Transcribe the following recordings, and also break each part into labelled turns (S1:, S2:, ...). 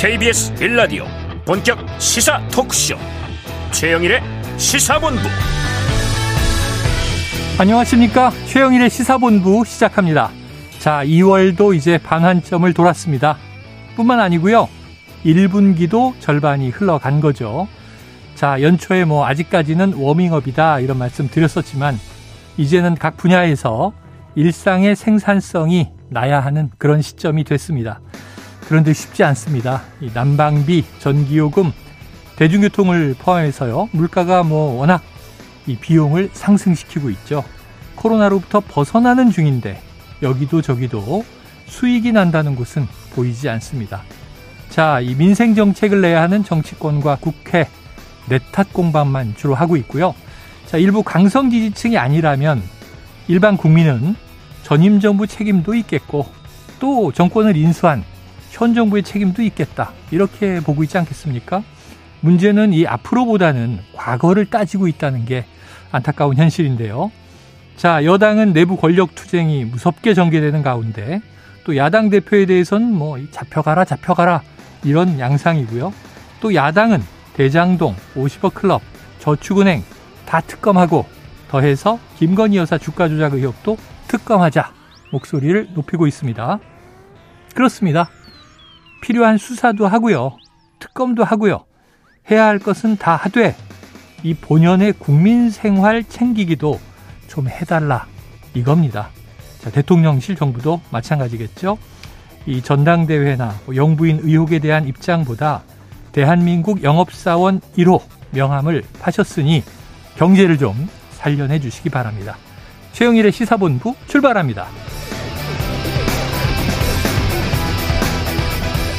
S1: KBS 빌라디오 본격 시사 토크쇼. 최영일의 시사본부.
S2: 안녕하십니까? 최영일의 시사본부 시작합니다. 자 2월도 이제 반환점을 돌았습니다. 뿐만 아니고요. 1분기도 절반이 흘러간 거죠. 자 연초에 뭐 아직까지는 워밍업이다 이런 말씀 드렸었지만 이제는 각 분야에서 일상의 생산성이 나야 하는 그런 시점이 됐습니다. 그런데 쉽지 않습니다. 이 난방비, 전기요금, 대중교통을 포함해서요. 물가가 뭐 워낙 이 비용을 상승시키고 있죠. 코로나로부터 벗어나는 중인데 여기도 저기도 수익이 난다는 곳은 보이지 않습니다. 자, 이 민생 정책을 내야 하는 정치권과 국회 내탓 공방만 주로 하고 있고요. 자, 일부 강성 지지층이 아니라면 일반 국민은 전임 정부 책임도 있겠고 또 정권을 인수한 현 정부의 책임도 있겠다. 이렇게 보고 있지 않겠습니까? 문제는 이 앞으로보다는 과거를 따지고 있다는 게 안타까운 현실인데요. 자, 여당은 내부 권력 투쟁이 무섭게 전개되는 가운데 또 야당 대표에 대해서는 뭐 잡혀가라 잡혀가라 이런 양상이고요. 또 야당은 대장동, 50억 클럽, 저축은행 다 특검하고 더해서 김건희 여사 주가 조작 의혹도 특검하자 목소리를 높이고 있습니다. 그렇습니다. 필요한 수사도 하고요. 특검도 하고요. 해야 할 것은 다 하되 이 본연의 국민 생활 챙기기도 좀 해달라 이겁니다. 자, 대통령실 정부도 마찬가지겠죠. 이 전당대회나 뭐 영부인 의혹에 대한 입장보다 대한민국 영업사원 1호 명함을 파셨으니 경제를 좀 살려내 주시기 바랍니다. 최영일의 시사본부 출발합니다.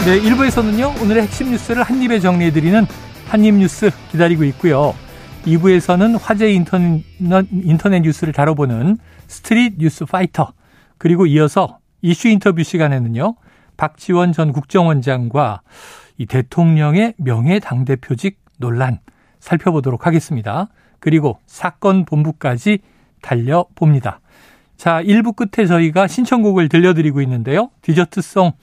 S2: 네, 1부에서는요, 오늘의 핵심 뉴스를 한입에 정리해드리는 한입 뉴스 기다리고 있고요. 2부에서는 화제 인터넷, 인터넷 뉴스를 다뤄보는 street news fighter. 그리고 이어서 이슈 인터뷰 시간에는요, 박지원 전 국정원장과 이 대통령의 명예 당대표직 논란 살펴보도록 하겠습니다. 그리고 사건 본부까지 달려봅니다. 자, 1부 끝에 저희가 신청곡을 들려드리고 있는데요. 디저트송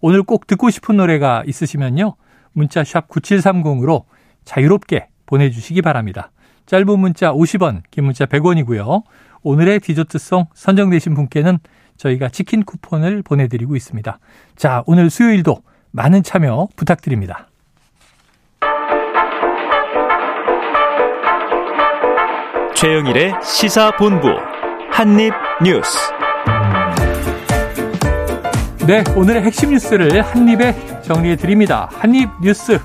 S2: 오늘 꼭 듣고 싶은 노래가 있으시면요. 문자 샵 9730으로 자유롭게 보내주시기 바랍니다. 짧은 문자 50원, 긴 문자 100원이고요. 오늘의 디저트송 선정되신 분께는 저희가 치킨 쿠폰을 보내드리고 있습니다. 자, 오늘 수요일도 많은 참여 부탁드립니다.
S1: 최영일의 시사본부 한입뉴스.
S2: 네, 오늘의 핵심 뉴스를 한입에 정리해 드립니다. 한입 뉴스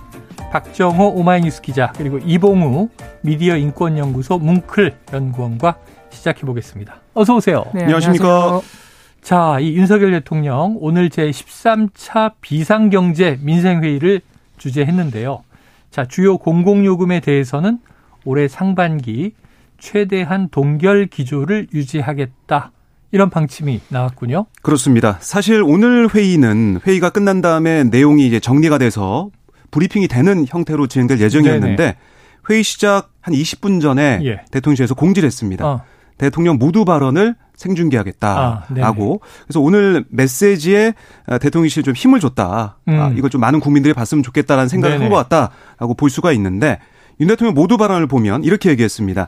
S2: 박정호 오마이뉴스 기자 그리고 이봉우 미디어 인권연구소 뭉클 연구원과 시작해 보겠습니다. 어서 오세요.
S3: 네, 안녕하십니까.
S2: 자, 이 윤석열 대통령 오늘 제 13차 비상경제 민생회의를 주재했는데요. 자, 주요 공공요금에 대해서는 올해 상반기 최대한 동결 기조를 유지하겠다. 이런 방침이 나왔군요.
S3: 그렇습니다. 사실 오늘 회의는 회의가 끝난 다음에 내용이 이제 정리가 돼서 브리핑이 되는 형태로 진행될 예정이었는데 네네. 회의 시작 한 20분 전에 예. 대통령실에서 공지를 했습니다. 어. 대통령 모두 발언을 생중계하겠다라고. 아, 그래서 오늘 메시지에 대통령실 좀 힘을 줬다. 음. 아, 이걸 좀 많은 국민들이 봤으면 좋겠다라는 생각을 한 것 같다라고 볼 수가 있는데 윤 대통령 모두 발언을 보면 이렇게 얘기했습니다.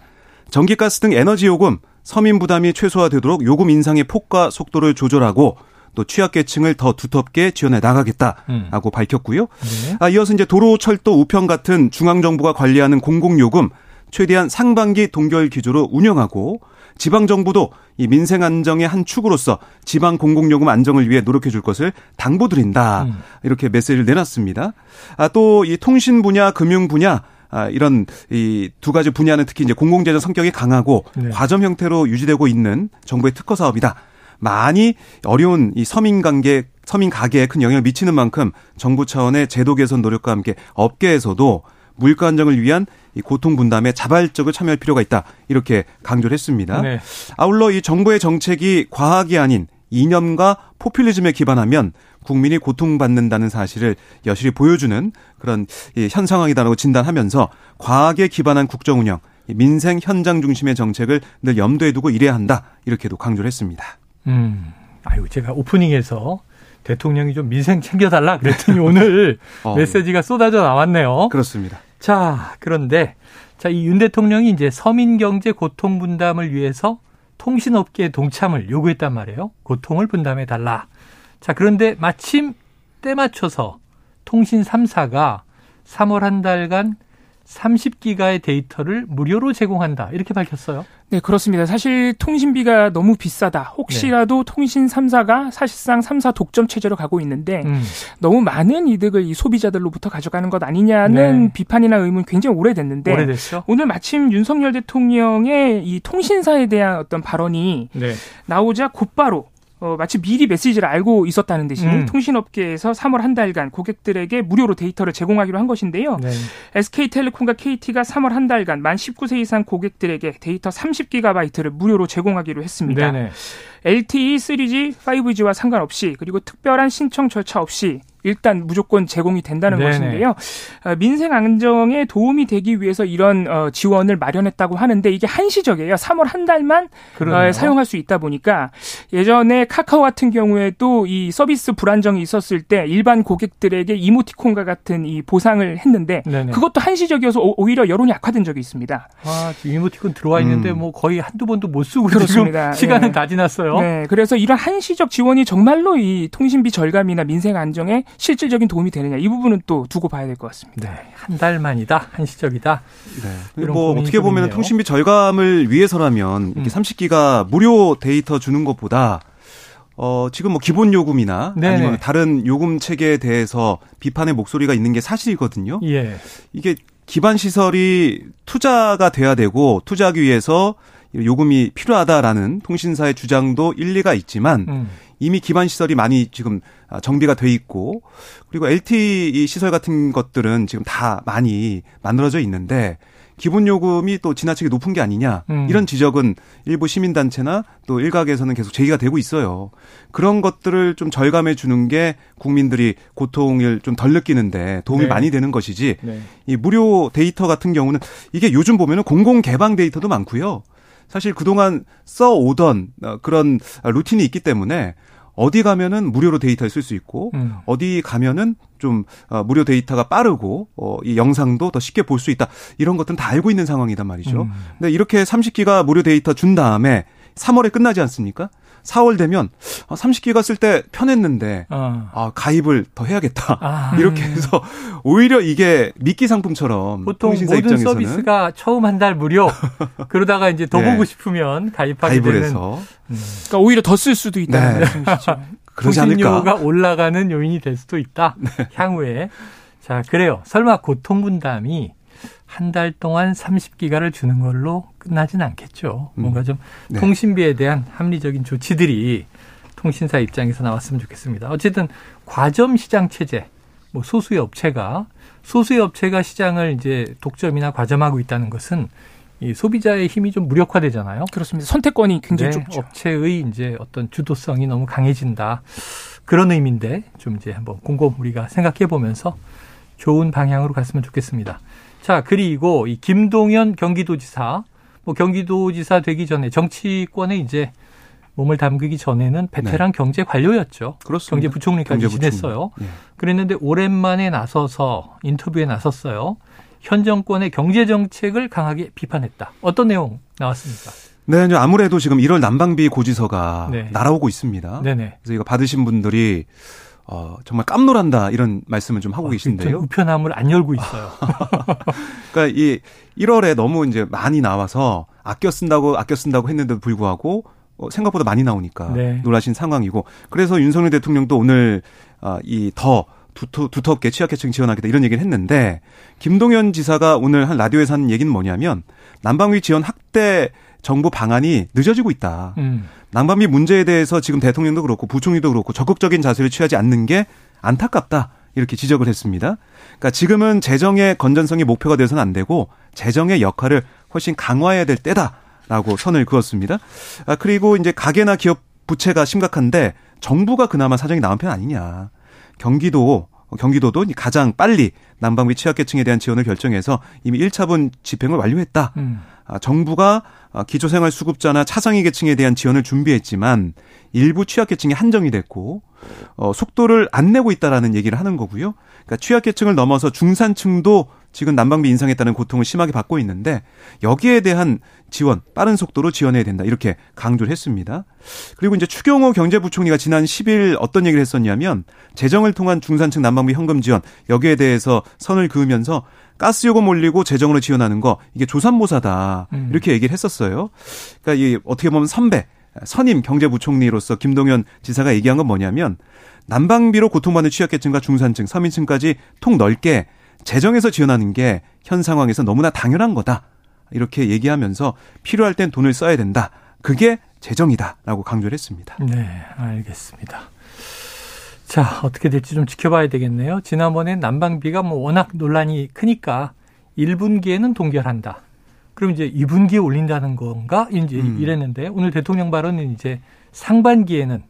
S3: 전기가스 등 에너지 요금, 서민 부담이 최소화되도록 요금 인상의 폭과 속도를 조절하고 또 취약계층을 더 두텁게 지원해 나가겠다라고 음. 밝혔고요. 네. 아, 이어서 이제 도로, 철도, 우편 같은 중앙 정부가 관리하는 공공요금 최대한 상반기 동결 기조로 운영하고 지방 정부도 이 민생 안정의 한 축으로서 지방 공공요금 안정을 위해 노력해 줄 것을 당부드린다. 음. 이렇게 메시지를 내놨습니다. 아, 또 이 통신 분야, 금융 분야 아, 이런 이 두 가지 분야는 특히 이제 공공재정 성격이 강하고 네. 과점 형태로 유지되고 있는 정부의 특허 사업이다. 많이 어려운 이 서민 관계 서민 가게에 큰 영향을 미치는 만큼 정부 차원의 제도 개선 노력과 함께 업계에서도 물가 안정을 위한 이 고통 분담에 자발적으로 참여할 필요가 있다. 이렇게 강조를 했습니다. 네. 아울러 이 정부의 정책이 과학이 아닌 이념과 포퓰리즘에 기반하면 국민이 고통받는다는 사실을 여실히 보여주는 그런 현 상황이다라고 진단하면서 과학에 기반한 국정 운영, 민생 현장 중심의 정책을 늘 염두에 두고 일해야 한다. 이렇게도 강조를 했습니다.
S2: 음. 아유, 제가 오프닝에서 대통령이 좀 민생 챙겨달라 그랬더니 오늘 어, 메시지가 쏟아져 나왔네요.
S3: 그렇습니다.
S2: 자, 그런데 자, 이 윤 대통령이 이제 서민 경제 고통 분담을 위해서 통신업계의 동참을 요구했단 말이에요. 고통을 분담해 달라. 자, 그런데 마침 때 맞춰서 통신 3사가 3월 한 달간 30기가의 데이터를 무료로 제공한다. 이렇게 밝혔어요.
S4: 네, 그렇습니다. 사실 통신비가 너무 비싸다. 혹시라도 네. 통신 3사가 사실상 3사 독점 체제로 가고 있는데 음. 너무 많은 이득을 이 소비자들로부터 가져가는 것 아니냐는 네. 비판이나 의문 굉장히 오래됐는데
S2: 오래됐죠?
S4: 오늘 마침 윤석열 대통령의 이 통신사에 대한 어떤 발언이 네. 나오자 곧바로 어, 마치 미리 메시지를 알고 있었다는 듯이 음. 통신업계에서 3월 한 달간 고객들에게 무료로 데이터를 제공하기로 한 것인데요. 네. SK텔레콤과 KT가 3월 한 달간 만 19세 이상 고객들에게 데이터 30기가바이트를 무료로 제공하기로 했습니다. 네네. LTE, 3G, 5G와 상관없이 그리고 특별한 신청 절차 없이 일단 무조건 제공이 된다는 네네. 것인데요. 어, 민생 안정에 도움이 되기 위해서 이런 어, 지원을 마련했다고 하는데 이게 한시적이에요. 3월 한 달만 어, 사용할 수 있다 보니까 예전에 카카오 같은 경우에도 이 서비스 불안정이 있었을 때 일반 고객들에게 이모티콘과 같은 이 보상을 했는데 네네. 그것도 한시적이어서 오, 히려 여론이 악화된 적이 있습니다.
S2: 아, 이모티콘 들어와 있는데 음. 뭐 거의 한두 번도 못 쓰고 그렇습니다. 시간은 네. 다 지났어요.
S4: 네, 그래서 이런 한시적 지원이 정말로 이 통신비 절감이나 민생 안정에 실질적인 도움이 되느냐 이 부분은 또 두고 봐야 될 것 같습니다.
S2: 네, 한 달만이다, 한시적이다.
S3: 네. 뭐 어떻게 보면 통신비 절감을 위해서라면 이렇게 음. 30기가 무료 데이터 주는 것보다 어, 지금 뭐 기본 요금이나 네네. 아니면 다른 요금 체계에 대해서 비판의 목소리가 있는 게 사실이거든요. 예. 이게 기반 시설이 투자가 돼야 되고 투자하기 위해서 요금이 필요하다라는 통신사의 주장도 일리가 있지만 음. 이미 기반 시설이 많이 지금 정비가 돼 있고 그리고 LTE 시설 같은 것들은 지금 다 많이 만들어져 있는데 기본 요금이 또 지나치게 높은 게 아니냐 음. 이런 지적은 일부 시민 단체나 또 일각에서는 계속 제기가 되고 있어요. 그런 것들을 좀 절감해 주는 게 국민들이 고통을 좀 덜 느끼는데 도움이 네. 많이 되는 것이지 네. 이 무료 데이터 같은 경우는 이게 요즘 보면은 공공 개방 데이터도 많고요. 사실 그동안 써오던 어, 그런 루틴이 있기 때문에 어디 가면은 무료로 데이터를 쓸 수 있고 음. 어디 가면은 좀 어, 무료 데이터가 빠르고 어, 이 영상도 더 쉽게 볼 수 있다 이런 것들은 다 알고 있는 상황이단 말이죠. 음. 근데 이렇게 30기가 무료 데이터 준 다음에 3월에 끝나지 않습니까? 4월 되면 30기가 어, 쓸때 편했는데 어. 아, 가입을 더 해야겠다. 아. 이렇게 해서 오히려 이게 미끼 상품처럼
S2: 보통 모든 입장에서는. 서비스가 처음 한 달 무료 그러다가 이제 더 네. 보고 싶으면 가입하게 되는
S4: 해서. 음. 그러니까 오히려 더 쓸 수도 있다는 네. 말씀이시죠.
S2: 그러지 않을까? 올라가는 요인이 될 수도 있다. 네. 향후에. 자, 그래요. 설마 고통 분담이 한 달 동안 30기가를 주는 걸로 끝나진 않겠죠. 음. 뭔가 좀 네. 통신비에 대한 합리적인 조치들이 통신사 입장에서 나왔으면 좋겠습니다. 어쨌든 과점 시장 체제, 뭐 소수의 업체가 소수의 업체가 시장을 이제 독점이나 과점하고 있다는 것은 이 소비자의 힘이 좀 무력화되잖아요.
S4: 그렇습니다. 선택권이 굉장히
S2: 네, 좁죠. 업체의 이제 어떤 주도성이 너무 강해진다. 그런 의미인데 좀 이제 한번 곰곰 우리가 생각해 보면서 좋은 방향으로 갔으면 좋겠습니다. 자, 그리고 이 김동연 경기도지사, 뭐 경기도지사 되기 전에 정치권에 이제 몸을 담그기 전에는 베테랑 네. 경제 관료였죠. 그렇습니다. 경제부총리까지 경제부총리. 지냈어요. 네. 그랬는데 오랜만에 나서서 인터뷰에 나섰어요. 현 정권의 경제 정책을 강하게 비판했다. 어떤 내용 나왔습니까?
S3: 네, 아무래도 지금 1월 난방비 고지서가 네. 날아오고 있습니다. 네네. 그래서 이거 받으신 분들이 어, 정말 깜놀한다 이런 말씀을 좀 하고 어, 계신데요.
S2: 우편함을 안 열고 있어요.
S3: 그러니까 이 1월에 너무 이제 많이 나와서 아껴 쓴다고 아껴 쓴다고 했는데도 불구하고 어, 생각보다 많이 나오니까 네. 놀라신 상황이고 그래서 윤석열 대통령도 오늘 어, 이더 두터, 두텁게 취약계층 지원하겠다 이런 얘기를 했는데 김동연 지사가 오늘 한 라디오에서 한 얘기는 뭐냐면 난방비 지원 확대 정부 방안이 늦어지고 있다. 음. 난방비 문제에 대해서 지금 대통령도 그렇고 부총리도 그렇고 적극적인 자세를 취하지 않는 게 안타깝다. 이렇게 지적을 했습니다. 그러니까 지금은 재정의 건전성이 목표가 돼서는 안 되고 재정의 역할을 훨씬 강화해야 될 때다라고 선을 그었습니다. 아, 그리고 이제 가계나 기업 부채가 심각한데 정부가 그나마 사정이 나은 편 아니냐. 경기도 경기도도 가장 빨리 난방비 취약계층에 대한 지원을 결정해서 이미 1차분 집행을 완료했다. 음. 아, 정부가 아, 기초생활수급자나 차상위 계층에 대한 지원을 준비했지만 일부 취약계층이 한정이 됐고 어, 속도를 안 내고 있다라는 얘기를 하는 거고요. 그러니까 취약계층을 넘어서 중산층도 지금 난방비 인상했다는 고통을 심하게 받고 있는데 여기에 대한 지원 빠른 속도로 지원해야 된다 이렇게 강조를 했습니다. 그리고 이제 추경호 경제부총리가 지난 10일 어떤 얘기를 했었냐면 재정을 통한 중산층 난방비 현금 지원 여기에 대해서 선을 그으면서 가스 요금 올리고 재정으로 지원하는 거 이게 조산모사다 음. 이렇게 얘기를 했었어요. 그러니까 이 어떻게 보면 선배 선임 경제부총리로서 김동연 지사가 얘기한 건 뭐냐면 난방비로 고통받는 취약계층과 중산층, 서민층까지 통 넓게 재정에서 지원하는 게 현 상황에서 너무나 당연한 거다. 이렇게 얘기하면서 필요할 땐 돈을 써야 된다. 그게 재정이다라고 강조를 했습니다.
S2: 네, 알겠습니다. 자, 어떻게 될지 좀 지켜봐야 되겠네요. 지난번에 난방비가 뭐 워낙 논란이 크니까 1분기에는 동결한다. 그럼 이제 2분기에 올린다는 건가? 이제 음. 이랬는데 오늘 대통령 발언은 이제 상반기에는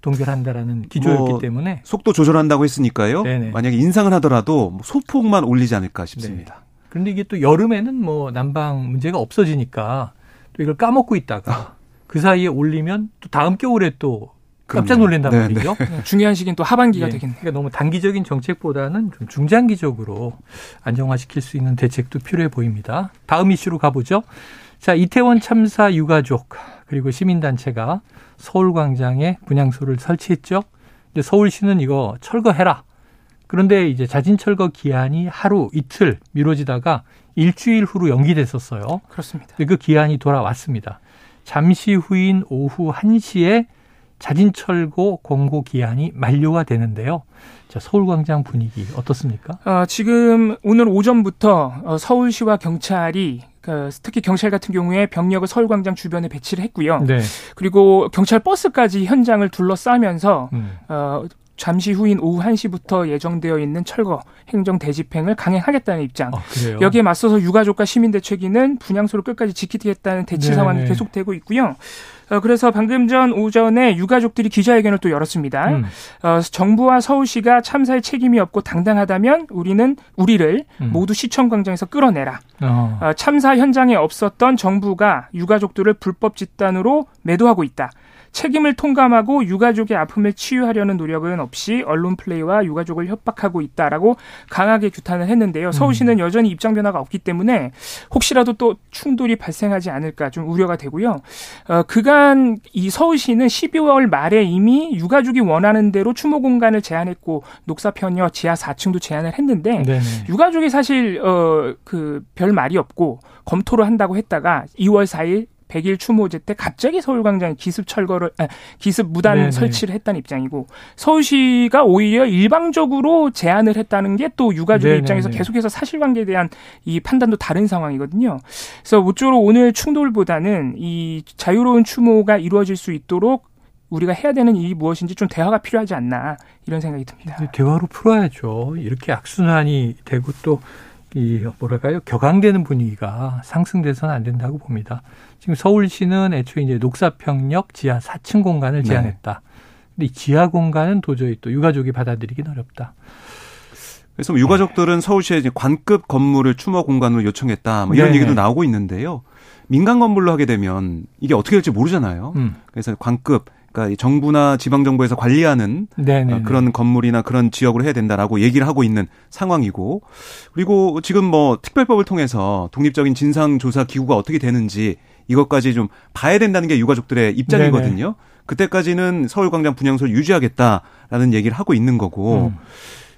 S2: 동결한다라는 기조였기 뭐 때문에
S3: 속도 조절한다고 했으니까요. 네네. 만약에 인상을 하더라도 뭐 소폭만 올리지 않을까 싶습니다. 네.
S2: 그런데 이게 또 여름에는 뭐 난방 문제가 없어지니까 또 이걸 까먹고 있다가 아. 그 사이에 올리면 또 다음 겨울에 또 깜짝 놀란단 네, 말이죠.
S4: 네. 중요한 시기는 또 하반기가 네. 되겠네요.
S2: 그러니까 너무 단기적인 정책보다는 좀 중장기적으로 안정화시킬 수 있는 대책도 필요해 보입니다. 다음 이슈로 가보죠. 자, 이태원 참사 유가족 그리고 시민단체가 서울광장에 분향소를 설치했죠. 근데 서울시는 이거 철거해라. 그런데 이제 자진 철거 기한이 하루 이틀 미뤄지다가 일주일 후로 연기됐었어요.
S4: 그렇습니다.
S2: 그 기한이 돌아왔습니다. 잠시 후인 오후 1시에 자진 철거 공고 기한이 만료가 되는데요. 자, 서울광장 분위기 어떻습니까?
S4: 어, 지금 오늘 오전부터 어, 서울시와 경찰이 그 특히 경찰 같은 경우에 병력을 서울광장 주변에 배치를 했고요. 네. 그리고 경찰 버스까지 현장을 둘러싸면서 음. 어, 잠시 후인 오후 1시부터 예정되어 있는 철거 행정 대집행을 강행하겠다는 입장. 아, 여기에 맞서서 유가족과 시민대책위는 분향소를 끝까지 지키겠다는 대치 네. 상황이 계속되고 있고요. 어, 그래서 방금 전 오전에 유가족들이 기자회견을 또 열었습니다. 음. 어, 정부와 서울시가 참사에 책임이 없고 당당하다면 우리는 우리를 음. 모두 시청 광장에서 끌어내라. 어. 어, 참사 현장에 없었던 정부가 유가족들을 불법 집단으로 매도하고 있다. 책임을 통감하고 유가족의 아픔을 치유하려는 노력은 없이 언론 플레이와 유가족을 협박하고 있다라고 강하게 규탄을 했는데요. 서울시는 음. 여전히 입장 변화가 없기 때문에 혹시라도 또 충돌이 발생하지 않을까 좀 우려가 되고요. 어, 그간 이 서울시는 12월 말에 이미 유가족이 원하는 대로 추모 공간을 제한했고 녹사 편여 지하 4층도 제한을 했는데 네네. 유가족이 사실 어 그 별 말이 없고 검토를 한다고 했다가 2월 4일 100일 추모제 때 갑자기 서울광장에 기습 철거를 아, 기습 무단 네네. 설치를 했다는 입장이고 서울시가 오히려 일방적으로 제안을 했다는 게 또 유가족의 네네. 입장에서 계속해서 사실관계에 대한 이 판단도 다른 상황이거든요. 그래서 모쪼록 오늘 충돌보다는 이 자유로운 추모가 이루어질 수 있도록 우리가 해야 되는 일이 무엇인지 좀 대화가 필요하지 않나 이런 생각이 듭니다.
S2: 대화로 풀어야죠. 이렇게 악순환이 되고 또 이 뭐랄까요 격앙되는 분위기가 상승돼서는 안 된다고 봅니다. 지금 서울시는 애초에 이제 녹사평역 지하 4층 공간을 네. 제한했다. 네. 근데 이 지하 공간은 도저히 또 유가족이 받아들이긴 어렵다.
S3: 그래서 뭐 유가족들은 서울시에 이제 관급 건물을 추모 공간으로 요청했다. 뭐 이런 네. 얘기도 나오고 있는데요. 민간 건물로 하게 되면 이게 어떻게 될지 모르잖아요. 음. 그래서 관급 그러니까 정부나 지방 정부에서 관리하는 네네네. 어, 그런 건물이나 그런 지역으로 해야 된다라고 얘기를 하고 있는 상황이고 그리고 지금 뭐 특별법을 통해서 독립적인 진상 조사 기구가 어떻게 되는지 이것까지 좀 봐야 된다는 게 유가족들의 입장이거든요. 네네. 그때까지는 서울광장 분양소를 유지하겠다라는 얘기를 하고 있는 거고 음.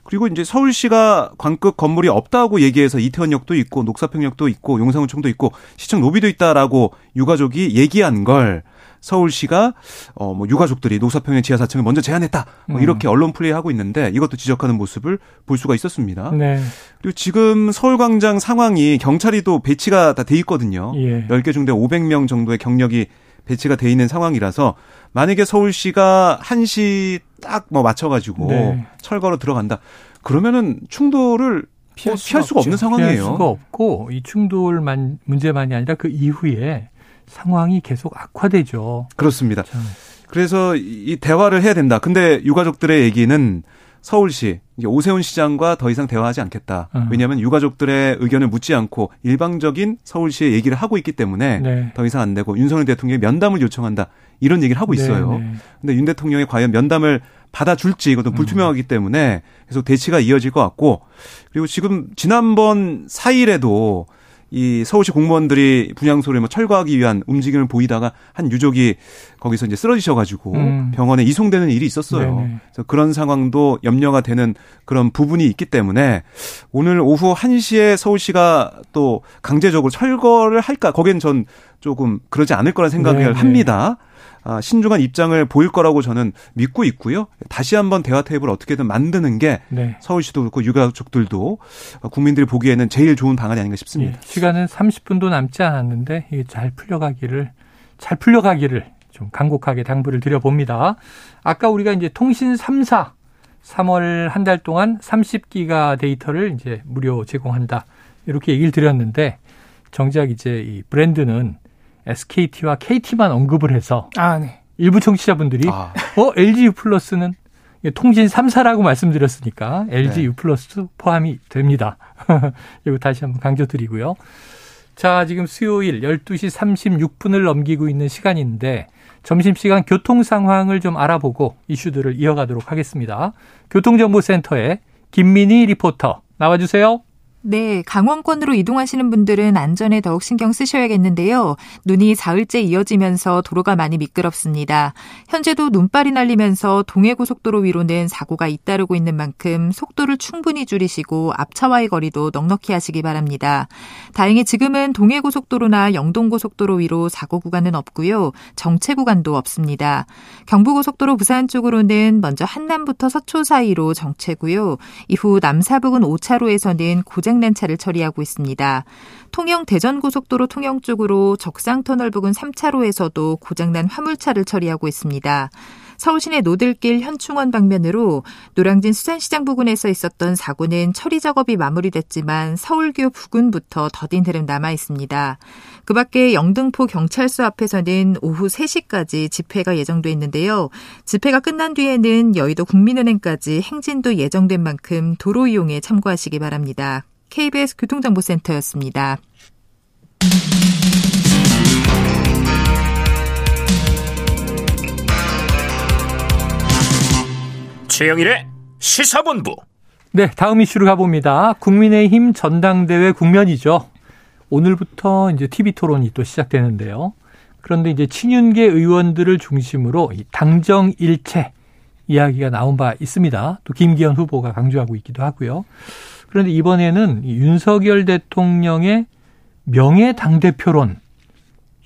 S3: 그리고 이제 서울시가 관급 건물이 없다고 얘기해서 이태원역도 있고 녹사평역도 있고 용산구청도 있고 시청 로비도 있다라고 유가족이 얘기한 걸 서울시가 어뭐 유가족들이 노사평의 지하 4층을 먼저 제안했다. 뭐 음. 이렇게 언론 플레이하고 있는데 이것도 지적하는 모습을 볼 수가 있었습니다. 네. 그리고 지금 서울광장 상황이 경찰이 또 배치가 다 돼 있거든요. 예. 10개 중대 500명 정도의 경력이 배치가 돼 있는 상황이라서 만약에 서울시가 1시 딱 뭐 맞춰 가지고 네. 철거로 들어간다. 그러면은 충돌을 피할, 뭐 피할 수가 없는 상황이에요. 피할
S2: 수가 없고 이 충돌만 문제만이 아니라 그 이후에 상황이 계속 악화되죠.
S3: 그렇습니다. 참. 그래서 이 대화를 해야 된다. 근데 유가족들의 얘기는 서울시 오세훈 시장과 더 이상 대화하지 않겠다. 음. 왜냐하면 유가족들의 의견을 묻지 않고 일방적인 서울시의 얘기를 하고 있기 때문에 네. 더 이상 안 되고 윤석열 대통령이 면담을 요청한다. 이런 얘기를 하고 네, 있어요. 네, 네. 근데 윤 대통령이 과연 면담을 받아줄지 이것도 음. 불투명하기 때문에 계속 대치가 이어질 것 같고 그리고 지금 지난번 4일에도 이 서울시 공무원들이 분향소를 뭐 철거하기 위한 움직임을 보이다가 한 유족이 거기서 이제 쓰러지셔가지고 음. 병원에 이송되는 일이 있었어요. 네네. 그래서 그런 상황도 염려가 되는 그런 부분이 있기 때문에 오늘 오후 1시에 서울시가 또 강제적으로 철거를 할까? 거기엔 전 조금 그러지 않을 거란 생각을 네네. 합니다. 아, 신중한 입장을 보일 거라고 저는 믿고 있고요. 다시 한번 대화 테이블을 어떻게든 만드는 게 네. 서울시도 그렇고 유가족들도 국민들이 보기에는 제일 좋은 방안이 아닌가 싶습니다. 예,
S2: 시간은 30분도 남지 않았는데 이게 잘 풀려가기를 잘 풀려가기를 좀 간곡하게 당부를 드려봅니다. 아까 우리가 이제 통신 3사 3월 한 달 동안 30기가 데이터를 이제 무료 제공한다. 이렇게 얘기를 드렸는데 정작 이제 이 브랜드는 SKT와 KT만 언급을 해서 아, 네. 일부 청취자분들이 아. 어 LG U 플러스는 통신 3사라고 말씀드렸으니까 LG 네. U 플러스 포함이 됩니다. 이거 다시 한번 강조드리고요. 자, 지금 수요일 12시 36분을 넘기고 있는 시간인데 점심시간 교통 상황을 좀 알아보고 이슈들을 이어가도록 하겠습니다. 교통정보센터에 김민희 리포터 나와주세요.
S5: 네, 강원권으로 이동하시는 분들은 안전에 더욱 신경 쓰셔야겠는데요. 눈이 사흘째 이어지면서 도로가 많이 미끄럽습니다. 현재도 눈발이 날리면서 동해고속도로 위로는 사고가 잇따르고 있는 만큼 속도를 충분히 줄이시고 앞차와의 거리도 넉넉히 하시기 바랍니다. 다행히 지금은 동해고속도로나 영동고속도로 위로 사고 구간은 없고요. 정체 구간도 없습니다. 경부고속도로 부산 쪽으로는 먼저 한남부터 서초 사이로 정체고요. 이후 남사북은 5차로에서는 고장 고장난 차를 처리하고 있습니다. 통영 대전고속도로 통영 쪽으로 적상터널 부근 3차로에서도 고장난 화물차를 처리하고 있습니다. 서울시내 노들길 현충원 방면으로 노량진 수산시장 부근에서 있었던 사고는 처리 작업이 마무리됐지만 서울교 부근부터 더딘 흐름 남아 있습니다. 그 밖에 영등포 경찰서 앞에서는 오후 3시까지 집회가 예정돼 있는데요. 집회가 끝난 뒤에는 여의도 국민은행까지 행진도 예정된 만큼 도로 이용에 참고하시기 바랍니다. KBS 교통정보센터였습니다.
S1: 최영일의 시사본부.
S2: 네, 다음 이슈로 가봅니다. 국민의힘 전당대회 국면이죠. 오늘부터 이제 TV 토론이 또 시작되는데요. 그런데 이제 친윤계 의원들을 중심으로 이 당정 일체 이야기가 나온 바 있습니다. 또 김기현 후보가 강조하고 있기도 하고요. 그런데 이번에는 윤석열 대통령의 명예 당대표론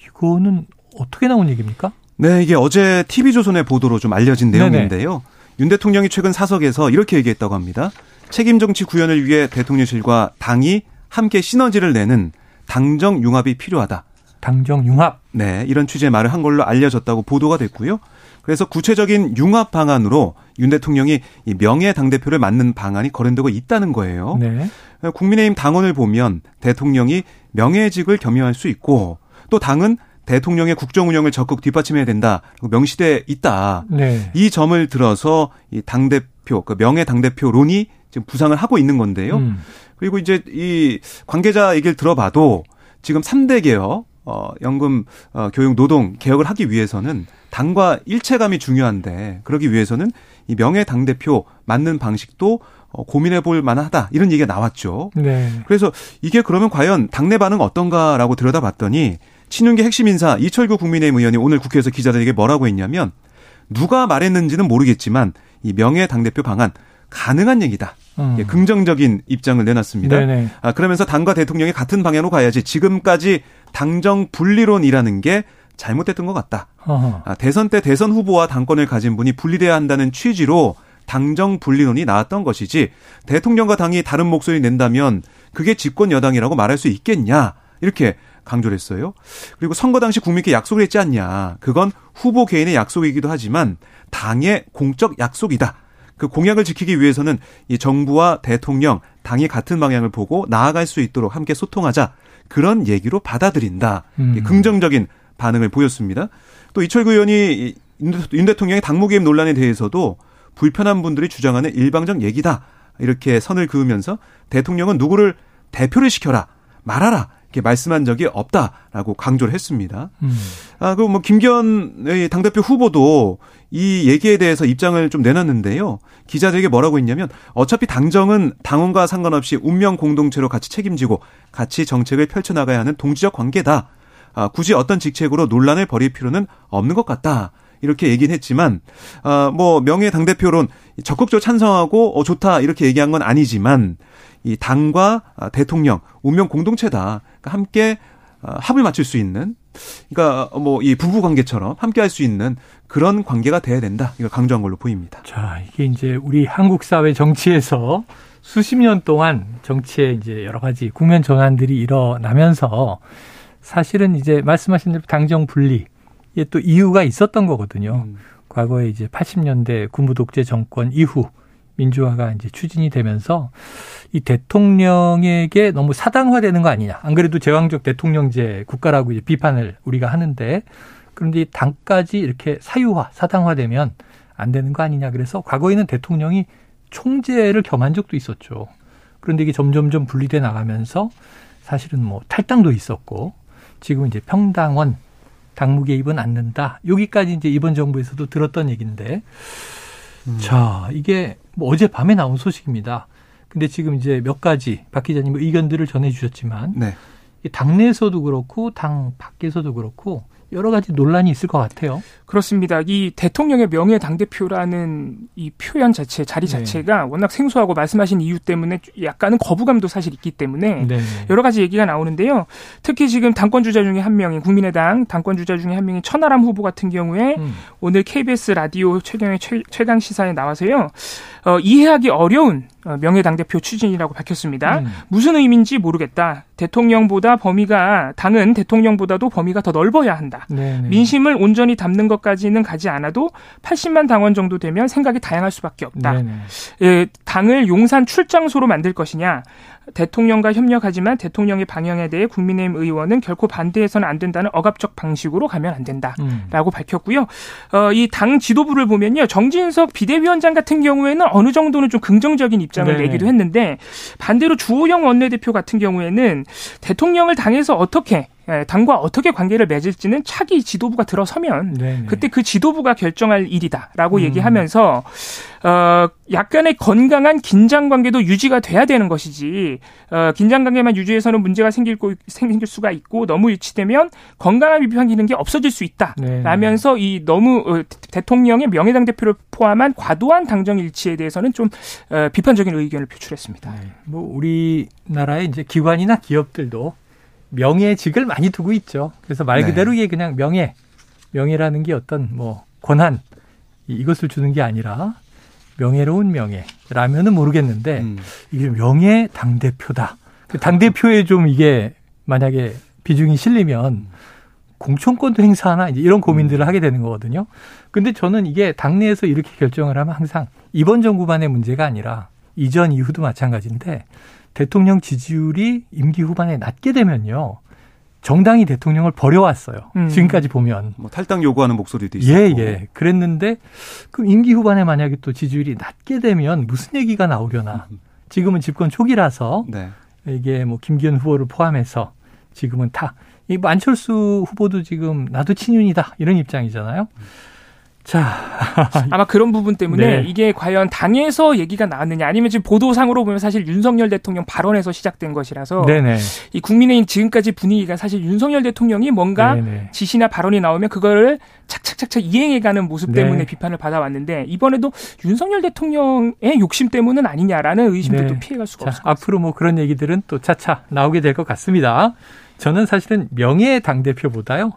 S2: 이거는 어떻게 나온 얘기입니까?
S3: 네, 이게 어제 TV조선의 보도로 좀 알려진 내용인데요. 네네. 윤 대통령이 최근 사석에서 이렇게 얘기했다고 합니다. 책임 정치 구현을 위해 대통령실과 당이 함께 시너지를 내는 당정 융합이 필요하다.
S2: 당정 융합.
S3: 네, 이런 취지의 말을 한 걸로 알려졌다고 보도가 됐고요. 그래서 구체적인 융합 방안으로 윤 대통령이 이 명예 당대표를 맡는 방안이 거론되고 있다는 거예요. 네. 국민의힘 당원을 보면 대통령이 명예직을 겸임할 수 있고 또 당은 대통령의 국정 운영을 적극 뒷받침해야 된다. 명시돼 있다. 네. 이 점을 들어서 이 당 대표, 그 명예 당 대표론이 지금 부상을 하고 있는 건데요. 음. 그리고 이제 이 관계자 얘기를 들어봐도 지금 3대 개혁, 어, 연금, 어, 교육, 노동 개혁을 하기 위해서는 당과 일체감이 중요한데 그러기 위해서는 이 명예 당 대표 맞는 방식도 어, 고민해 볼 만하다 이런 얘기가 나왔죠. 네. 그래서 이게 그러면 과연 당내 반응 어떤가라고 들여다봤더니 친윤계 핵심 인사 이철규 국민의힘 의원이 오늘 국회에서 기자들에게 뭐라고 했냐면 누가 말했는지는 모르겠지만 이 명예 당 대표 방안 가능한 얘기다. 음. 예, 긍정적인 입장을 내놨습니다. 네네. 아, 그러면서 당과 대통령이 같은 방향으로 가야지 지금까지 당정 분리론이라는 게 잘못됐던 것 같다. 아, 대선 때 대선 후보와 당권을 가진 분이 분리돼야 한다는 취지로 당정 분리론이 나왔던 것이지 대통령과 당이 다른 목소리 낸다면 그게 집권 여당이라고 말할 수 있겠냐 이렇게 강조를 했어요. 그리고 선거 당시 국민께 약속을 했지 않냐. 그건 후보 개인의 약속이기도 하지만 당의 공적 약속이다. 그 공약을 지키기 위해서는 이 정부와 대통령, 당이 같은 방향을 보고 나아갈 수 있도록 함께 소통하자. 그런 얘기로 받아들인다. 음. 긍정적인 반응을 보였습니다. 또 이철구 의원이 윤 대통령의 당무 개입 논란에 대해서도 불편한 분들이 주장하는 일방적 얘기다. 이렇게 선을 그으면서 대통령은 누구를 대표를 시켜라. 말하라. 이렇게 말씀한 적이 없다라고 강조를 했습니다. 음. 아, 그리고 뭐 김기현 당대표 후보도 이 얘기에 대해서 입장을 좀 내놨는데요. 기자들에게 뭐라고 했냐면 어차피 당정은 당원과 상관없이 운명 공동체로 같이 책임지고 같이 정책을 펼쳐나가야 하는 동지적 관계다. 아, 굳이 어떤 직책으로 논란을 벌일 필요는 없는 것 같다. 이렇게 얘기는 했지만 아, 뭐 명예 당 대표론 적극적으로 찬성하고 어, 좋다 이렇게 얘기한 건 아니지만 이 당과 대통령 운명 공동체다. 그러니까 함께 어, 합을 맞출 수 있는 그러니까 뭐 이 부부 관계처럼 함께 할 수 있는 그런 관계가 돼야 된다. 이걸 강조한 걸로 보입니다.
S2: 자, 이게 이제 우리 한국 사회 정치에서 수십 년 동안 정치에 이제 여러 가지 국면 전환들이 일어나면서 사실은 이제 말씀하신 대로 당정 분리 이게 또 이유가 있었던 거거든요. 음. 과거에 이제 80년대 군부 독재 정권 이후 민주화가 이제 추진이 되면서 이 대통령에게 너무 사당화되는 거 아니냐. 안 그래도 제왕적 대통령제 국가라고 이제 비판을 우리가 하는데 그런데 이 당까지 이렇게 사유화, 사당화되면 안 되는 거 아니냐. 그래서 과거에는 대통령이 총재를 겸한 적도 있었죠. 그런데 이게 점점점 분리돼 나가면서 사실은 뭐 탈당도 있었고 지금 이제 평당원 당무 개입은 않는다. 여기까지 이제 이번 정부에서도 들었던 얘기인데 음. 자, 이게 뭐 어젯밤에 나온 소식입니다. 근데 지금 이제 몇 가지 박 기자님 의견들을 전해 주셨지만 네. 당내에서도 그렇고 당 밖에서도 그렇고 여러 가지 논란이 있을 것 같아요.
S4: 그렇습니다. 이 대통령의 명예 당대표라는 이 표현 자체, 자리 네. 자체가 네. 워낙 생소하고 말씀하신 이유 때문에 약간은 거부감도 사실 있기 때문에 네. 여러 가지 얘기가 나오는데요. 특히 지금 당권 주자 중에 한 명인 국민의당 당권 주자 중에 한 명인 천하람 후보 같은 경우에 음. 오늘 KBS 라디오 최경의 최강 시사에 나와서요. 어, 이해하기 어려운 어, 명예당대표 추진이라고 밝혔습니다. 음. 무슨 의미인지 모르겠다. 대통령보다 범위가 당은 대통령보다도 범위가 더 넓어야 한다. 네네. 민심을 온전히 담는 것까지는 가지 않아도 80만 당원 정도 되면 생각이 다양할 수밖에 없다. 예, 당을 용산 출장소로 만들 것이냐, 대통령과 협력하지만 대통령의 방향에 대해 국민의힘 의원은 결코 반대해서는 안 된다는 억압적 방식으로 가면 안 된다라고 음. 밝혔고요. 어, 이 당 지도부를 보면요. 정진석 비대위원장 같은 경우에는 어느 정도는 좀 긍정적인 입장을 네. 내기도 했는데 반대로 주호영 원내대표 같은 경우에는 대통령을 당에서 어떻게 예, 당과 어떻게 관계를 맺을지는 차기 지도부가 들어서면 네네. 그때 그 지도부가 결정할 일이다라고 음. 얘기하면서 어 약간의 건강한 긴장 관계도 유지가 돼야 되는 것이지 어 긴장 관계만 유지해서는 문제가 생길 거 생길 수가 있고 너무 유치되면 건강한 비판 기는 게 없어질 수 있다라면서 이 너무 어, 대통령의 명예당 대표를 포함한 과도한 당정 일치에 대해서는 좀 어, 비판적인 의견을 표출했습니다. 네.
S2: 뭐 우리나라의 이제 기관이나 기업들도 명예직을 많이 두고 있죠. 그래서 말 네. 그대로 이게 그냥 명예, 명예라는 게 어떤 뭐 권한 이것을 주는 게 아니라 명예로운 명예라면은 모르겠는데 음. 이게 명예 당 대표다. 그당 대표에 좀 이게 만약에 비중이 실리면 공천권도 행사하나 이제 이런 고민들을 음. 하게 되는 거거든요. 근데 저는 이게 당내에서 이렇게 결정을 하면 항상 이번 정부만의 문제가 아니라 이전 이후도 마찬가지인데 대통령 지지율이 임기 후반에 낮게 되면요. 정당이 대통령을 버려왔어요. 음. 지금까지 보면.
S3: 뭐 탈당 요구하는 목소리도 있었고.
S2: 예, 예. 그랬는데 그럼 임기 후반에 만약에 또 지지율이 낮게 되면 무슨 얘기가 나오려나. 지금은 집권 초기라서 네. 이게 뭐 김기현 후보를 포함해서 지금은 다. 이 안철수 후보도 지금 나도 친윤이다 이런 입장이잖아요. 음.
S4: 자, 아마 그런 부분 때문에 네. 이게 과연 당에서 얘기가 나왔느냐 아니면 지금 보도상으로 보면 사실 윤석열 대통령 발언에서 시작된 것이라서 네네. 이 국민의힘 지금까지 분위기가 사실 윤석열 대통령이 뭔가 네네. 지시나 발언이 나오면 그거를 착착착착 이행해가는 모습 때문에 네. 비판을 받아왔는데 이번에도 윤석열 대통령의 욕심 때문은 아니냐라는 의심도 네. 또 피해갈 수가 없습니다.
S2: 앞으로 뭐 그런 얘기들은 또 차차 나오게 될 것 같습니다. 저는 사실은 명예 당 대표보다요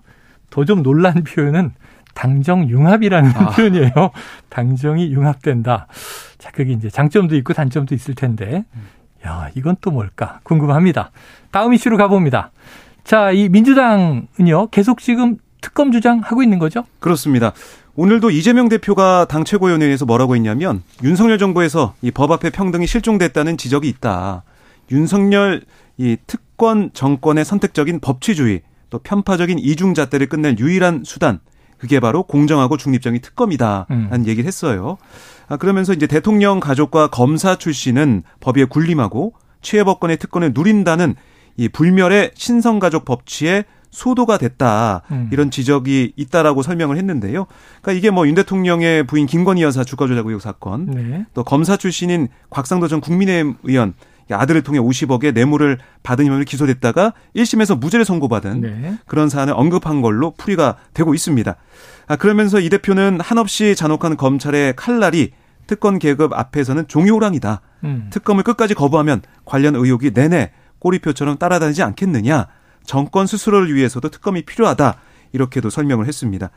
S2: 더좀 논란 표현은 당정 융합이라는 아. 표현이에요. 당정이 융합된다. 자, 그게 이제 장점도 있고 단점도 있을 텐데. 야, 이건 또 뭘까? 궁금합니다. 다음 이슈로 가봅니다. 자, 이 민주당은요, 계속 지금 특검 주장하고 있는 거죠?
S3: 그렇습니다. 오늘도 이재명 대표가 당 최고위원회에서 뭐라고 했냐면 윤석열 정부에서 이 법 앞에 평등이 실종됐다는 지적이 있다. 윤석열 이 특권 정권의 선택적인 법치주의 또 편파적인 이중잣대를 끝낼 유일한 수단 그게 바로 공정하고 중립적인 특검이다라는 음. 얘기를 했어요. 아, 그러면서 이제 대통령 가족과 검사 출신은 법위에 군림하고 취해법권의 특권을 누린다는 이 불멸의 신성가족 법치에 소도가 됐다 음. 이런 지적이 있다라고 설명을 했는데요. 그러니까 이게 뭐 윤 대통령의 부인 김건희 여사 주가 조작 의혹 사건, 네. 또 검사 출신인 곽상도 전 국민의힘 의원 아들을 통해 50억의 뇌물을 받은 혐의로 기소됐다가 1심에서 무죄를 선고받은 네. 그런 사안을 언급한 걸로 풀이가 되고 있습니다. 아, 그러면서 이 대표는 한없이 잔혹한 검찰의 칼날이 특권 계급 앞에서는 종이호랑이다. 음. 특검을 끝까지 거부하면 관련 의혹이 내내 꼬리표처럼 따라다니지 않겠느냐. 정권 스스로를 위해서도 특검이 필요하다. 이렇게도 설명을 했습니다.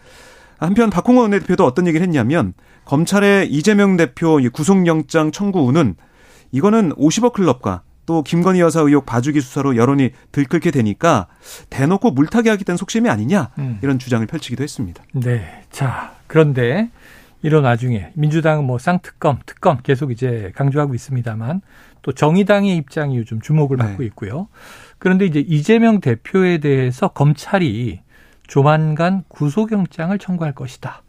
S3: 한편 박홍원 원내대표도 어떤 얘기를 했냐면 검찰의 이재명 대표 구속영장 청구는 이거는 50억 클럽과 또 김건희 여사 의혹 봐주기 수사로 여론이 들끓게 되니까 대놓고 물타기 하겠다는 속셈이 아니냐 음. 이런 주장을 펼치기도 했습니다.
S2: 네. 자, 그런데 이런 와중에 민주당은 뭐 쌍특검, 특검 계속 이제 강조하고 있습니다만 또 정의당의 입장이 요즘 주목을 받고 네. 있고요. 그런데 이제 이재명 대표에 대해서 검찰이 조만간 구속영장을 청구할 것이다.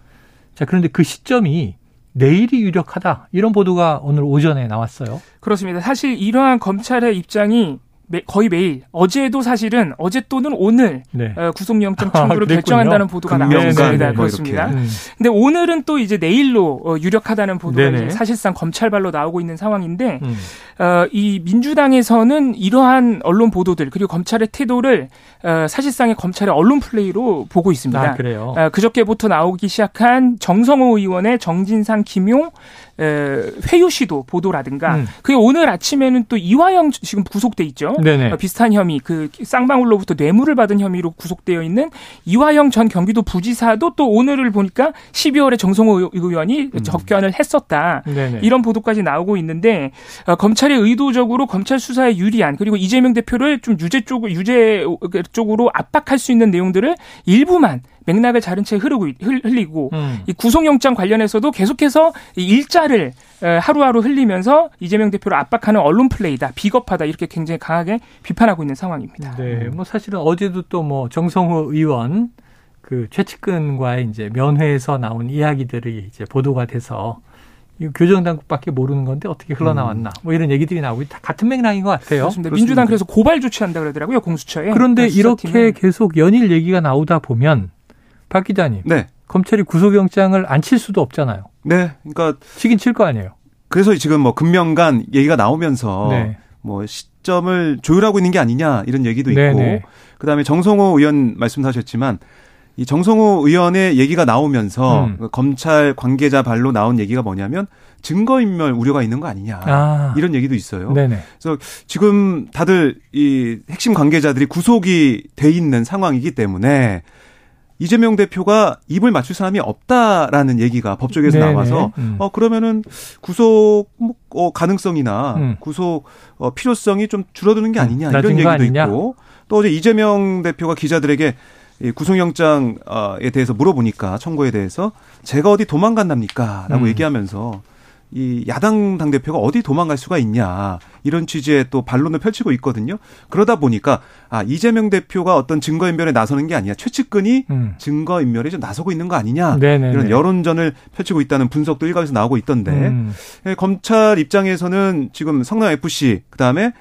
S2: 자, 그런데 그 시점이 내일이 유력하다. 이런 보도가 오늘 오전에 나왔어요.
S4: 그렇습니다. 사실 이러한 검찰의 입장이 매, 거의 매일 어제도 사실은 어제 또는 오늘 네. 어, 구속영장 청구를 아, 결정한다는 보도가 나왔습니다. 네, 그렇습니다. 음. 근데 오늘은 또 이제 내일로 어, 유력하다는 보도가 사실상 검찰발로 나오고 있는 상황인데 음. 어, 이 민주당에서는 이러한 언론 보도들 그리고 검찰의 태도를 어, 사실상의 검찰의 언론 플레이로 보고 있습니다. 아,
S2: 그래요.
S4: 어, 그저께부터 나오기 시작한 정성호 의원의 정진상, 김용 회유 시도 보도라든가 음. 그게 오늘 아침에는 또 이화영 지금 구속돼 있죠. 네네. 어, 비슷한 혐의 그 쌍방울로부터 뇌물을 받은 혐의로 구속되어 있는 이화영 전 경기도 부지사도 또 오늘을 보니까 12월에 정성호 의원이 음. 접견을 했었다. 네네. 이런 보도까지 나오고 있는데 어, 검찰이 의도적으로 검찰 수사에 유리한 그리고 이재명 대표를 좀 유죄 쪽 유죄 쪽으로 압박할 수 있는 내용들을 일부만 맥락을 자른 채 흐르고 흘리고 음. 이 구속영장 관련해서도 계속해서 일자를 하루하루 흘리면서 이재명 대표를 압박하는 언론 플레이다 비겁하다 이렇게 굉장히 강하게 비판하고 있는 상황입니다.
S2: 네, 뭐 사실은 어제도 또 뭐 정성호 의원 그 최측근과의 이제 면회에서 나온 이야기들이 이제 보도가 돼서 이 교정 당국밖에 모르는 건데 어떻게 흘러나왔나 음. 뭐 이런 얘기들이 나오고 다 같은 맥락인 것 같아요.
S4: 그렇습니다. 민주당 그래서 고발 조치한다 그러더라고요 공수처에.
S2: 그런데 이렇게 계속 연일 얘기가 나오다 보면 박 기자님. 네. 검찰이 구속영장을 안 칠 수도 없잖아요.
S3: 네. 그러니까
S2: 치긴 칠 거 아니에요.
S3: 그래서 지금 뭐 금명간 얘기가 나오면서 네. 뭐 시점을 조율하고 있는 게 아니냐 이런 얘기도 있고 네네. 그다음에 정성호 의원 말씀하셨지만 이 정성호 의원의 얘기가 나오면서 음. 그 검찰 관계자 발로 나온 얘기가 뭐냐면 증거인멸 우려가 있는 거 아니냐 아. 이런 얘기도 있어요. 네네. 그래서 지금 다들 이 핵심 관계자들이 구속이 돼 있는 상황이기 때문에 이재명 대표가 입을 맞출 사람이 없다라는 얘기가 법조계에서 네네. 나와서 음. 어 그러면은 구속 뭐, 어, 가능성이나 음. 구속 어, 필요성이 좀 줄어드는 게 음. 아니냐 이런 얘기도 아니냐? 있고 또 어제 이재명 대표가 기자들에게 이 구속영장에 대해서 물어보니까 청구에 대해서 제가 어디 도망간답니까라고 음. 얘기하면서 이 야당 당 대표가 어디 도망갈 수가 있냐. 이런 취지의 또 반론을 펼치고 있거든요. 그러다 보니까 아, 이재명 대표가 어떤 증거 인멸에 나서는 게 아니야. 최측근이 음. 증거 인멸에 좀 나서고 있는 거 아니냐. 네네네. 이런 여론전을 펼치고 있다는 분석도 일각에서 나오고 있던데 음. 예, 검찰 입장에서는 지금 성남 FC 그 다음에 아,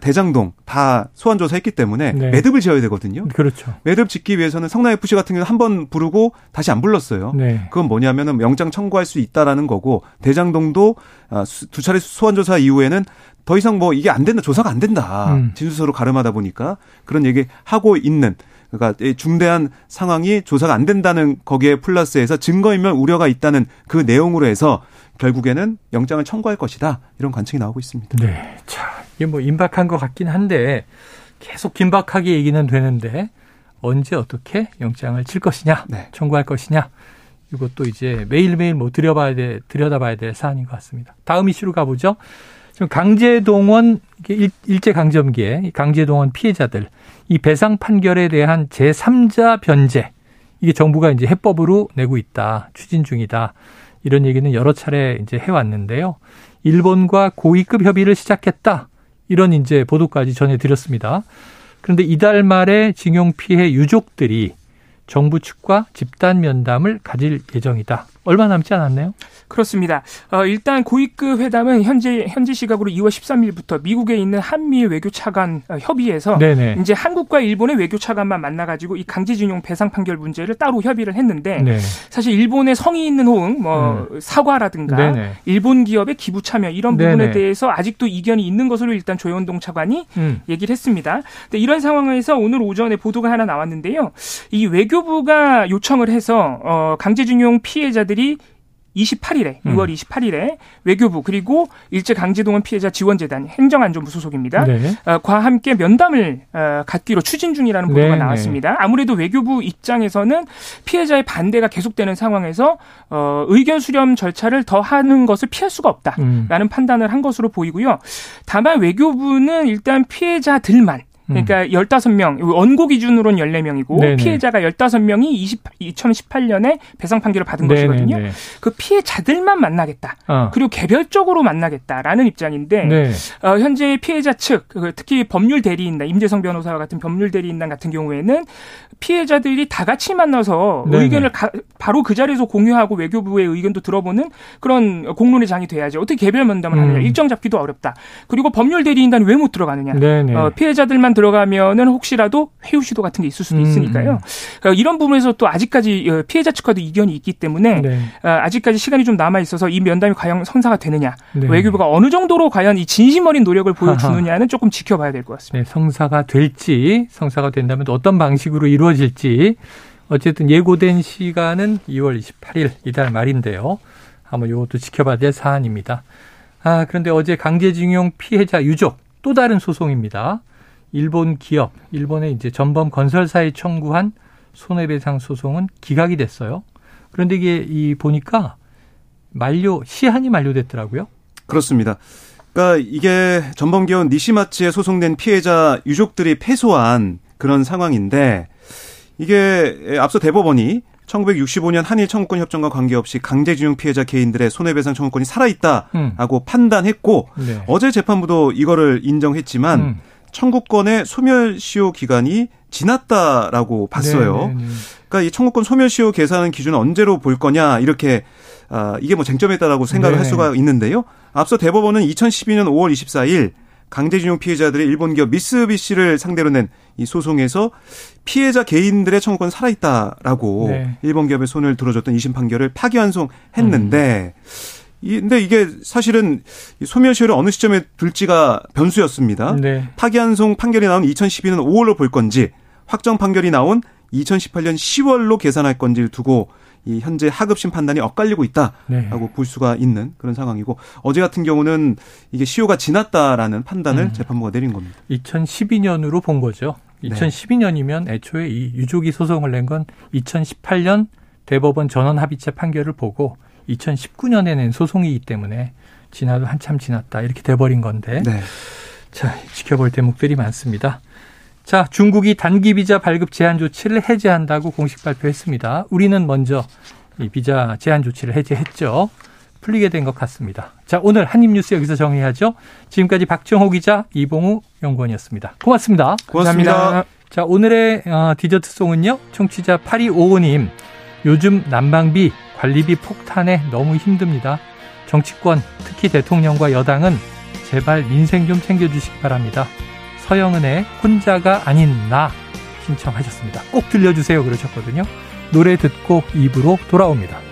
S3: 대장동 다 소환 조사했기 때문에 네. 매듭을 지어야 되거든요.
S2: 그렇죠.
S3: 매듭 짓기 위해서는 성남 FC 같은 경우는 한번 부르고 다시 안 불렀어요. 네. 그건 뭐냐면은 영장 청구할 수 있다라는 거고 대장동도 아, 두 차례 소환 조사 이후에는 더 이상 뭐 이게 안 된다 조사가 안 된다 음. 진술서로 가름하다 보니까 그런 얘기 하고 있는 그러니까 중대한 상황이 조사가 안 된다는 거기에 플러스해서 증거인멸 우려가 있다는 그 내용으로 해서 결국에는 영장을 청구할 것이다 이런 관측이 나오고 있습니다.
S2: 네, 자 이게 뭐 임박한 것 같긴 한데 계속 긴박하게 얘기는 되는데 언제 어떻게 영장을 칠 것이냐, 네. 청구할 것이냐 이것도 이제 매일매일 뭐 들여봐야 돼, 들여다봐야 될 사안인 것 같습니다. 다음 이슈로 가보죠. 지금 강제동원 일제 강점기에 강제동원 피해자들 이 배상 판결에 대한 제3자 변제 이게 정부가 이제 해법으로 내고 있다 추진 중이다 이런 얘기는 여러 차례 이제 해왔는데요. 일본과 고위급 협의를 시작했다 이런 이제 보도까지 전해드렸습니다. 그런데 이달 말에 징용 피해 유족들이 정부 측과 집단 면담을 가질 예정이다. 얼마 남지 않았네요.
S4: 그렇습니다. 어, 일단 고위급 회담은 현재 현지 시각으로 2월 13일부터 미국에 있는 한미일 외교 차관 어, 협의에서 네네. 이제 한국과 일본의 외교 차관만 만나가지고 이 강제징용 배상 판결 문제를 따로 협의를 했는데 네. 사실 일본의 성의 있는 호응, 뭐 음. 사과라든가 네네. 일본 기업의 기부 참여 이런 부분에 네네. 대해서 아직도 이견이 있는 것으로 일단 조현동 차관이 음. 얘기를 했습니다. 근데 이런 상황에서 오늘 오전에 보도가 하나 나왔는데요. 이 외교부가 요청을 해서 어, 강제징용 피해자들 이 28일에 음. 6월 28일에 외교부 그리고 일제 강제동원 피해자 지원재단 행정안전부 소속입니다. 네. 어, 과 함께 면담을 어, 갖기로 추진 중이라는 보도가 네, 네. 나왔습니다. 아무래도 외교부 입장에서는 피해자의 반대가 계속되는 상황에서 어, 의견 수렴 절차를 더 하는 것을 피할 수가 없다라는 음. 판단을 한 것으로 보이고요. 다만 외교부는 일단 피해자들만 그러니까 음. 15명, 원고 기준으로는 14명이고 네네. 피해자가 15명이 20, 2018년에 배상 판결을 받은 네네네. 것이거든요. 그 피해자들만 만나겠다. 어. 그리고 개별적으로 만나겠다라는 입장인데 네. 어, 현재 피해자 측, 그 특히 법률 대리인단, 임재성 변호사와 같은 법률 대리인단 같은 경우에는 피해자들이 다 같이 만나서 네네. 의견을 가, 바로 그 자리에서 공유하고 외교부의 의견도 들어보는 그런 공론의 장이 돼야지. 어떻게 개별 면담을 음. 하느냐. 일정 잡기도 어렵다. 그리고 법률 대리인단이 왜못 들어가느냐. 어, 피해자들만 들 어가면은 혹시라도 회유 시도 같은 게 있을 수도 음. 있으니까요. 음. 이런 부분에서 또 아직까지 어, 피해자 측과도 이견이 있기 때문에 네. 어, 아직까지 시간이 좀 남아 있어서 이 면담이 과연 성사가 되느냐, 네. 외교부가 어느 정도로 과연 이 진심 어린 노력을 보여주느냐는 조금 지켜봐야 될 것 같습니다.
S2: 네, 성사가 될지, 성사가 된다면 어떤 방식으로 이루어질지 어쨌든 예고된 시간은 2월 28일 이달 말인데요. 한번 이것도 지켜봐야 될 사안입니다. 아, 그런데 어제 강제징용 피해자 유족 또 다른 소송입니다. 일본 기업, 일본의 이제 전범 건설사에 청구한 손해배상 소송은 기각이 됐어요. 그런데 이게 이 보니까 만료 시한이 만료됐더라고요.
S3: 그렇습니다. 그러니까 이게 전범 기업 니시마츠에 소송된 피해자 유족들이 패소한 그런 상황인데 이게 앞서 대법원이 1965년 한일 청구권 협정과 관계없이 강제징용 피해자 개인들의 손해배상 청구권이 살아있다라고 음. 판단했고 네. 어제 재판부도 이거를 인정했지만 음. 청구권의 소멸시효 기간이 지났다라고 봤어요. 네네네. 네, 네. 그러니까 이 청구권 소멸시효 계산하는 기준은 언제로 볼 거냐 이렇게 아 이게 뭐 쟁점에 있다라고 생각을 네할 수가 있는데요. 앞서 대법원은 2012년 5월 24일 강제징용 피해자들의 일본 기업 미쓰비시를 상대로 낸 이 소송에서 피해자 개인들의 청구권 살아있다라고 네. 일본 기업의 손을 들어줬던 2심 판결을 파기환송했는데 음. 이, 근데 이게 사실은 소멸시효를 어느 시점에 둘지가 변수였습니다. 네. 파기환송 판결이 나온 2012년 5월로 볼 건지 확정 판결이 나온 2018년 10월로 계산할 건지를 두고 이 현재 하급심 판단이 엇갈리고 있다라고 네. 볼 수가 있는 그런 상황이고 어제 같은 경우는 이게 시효가 지났다라는 판단을 음. 재판부가 내린 겁니다.
S2: 2012년으로 본 거죠. 2012년이면 애초에 이 유족이 소송을 낸 건 2018년 대법원 전원 합의체 판결을 보고 2019년에 낸 소송이기 때문에 지나도 한참 지났다 이렇게 돼버린 건데 네. 자 지켜볼 대목들이 많습니다. 자 중국이 단기 비자 발급 제한 조치를 해제한다고 공식 발표했습니다. 우리는 먼저 이 비자 제한 조치를 해제했죠. 풀리게 된 것 같습니다. 자 오늘 한입뉴스 여기서 정리하죠. 지금까지 박정호 기자 이봉우 연구원이었습니다. 고맙습니다.
S3: 고맙습니다. 감사합니다.
S2: 자 오늘의 어, 디저트송은요. 청취자 8255님 요즘 난방비 관리비 폭탄에 너무 힘듭니다. 정치권, 특히 대통령과 여당은 제발 민생 좀 챙겨주시기 바랍니다. 서영은의 혼자가 아닌 나 신청하셨습니다. 꼭 들려주세요 그러셨거든요. 노래 듣고 입으로 돌아옵니다.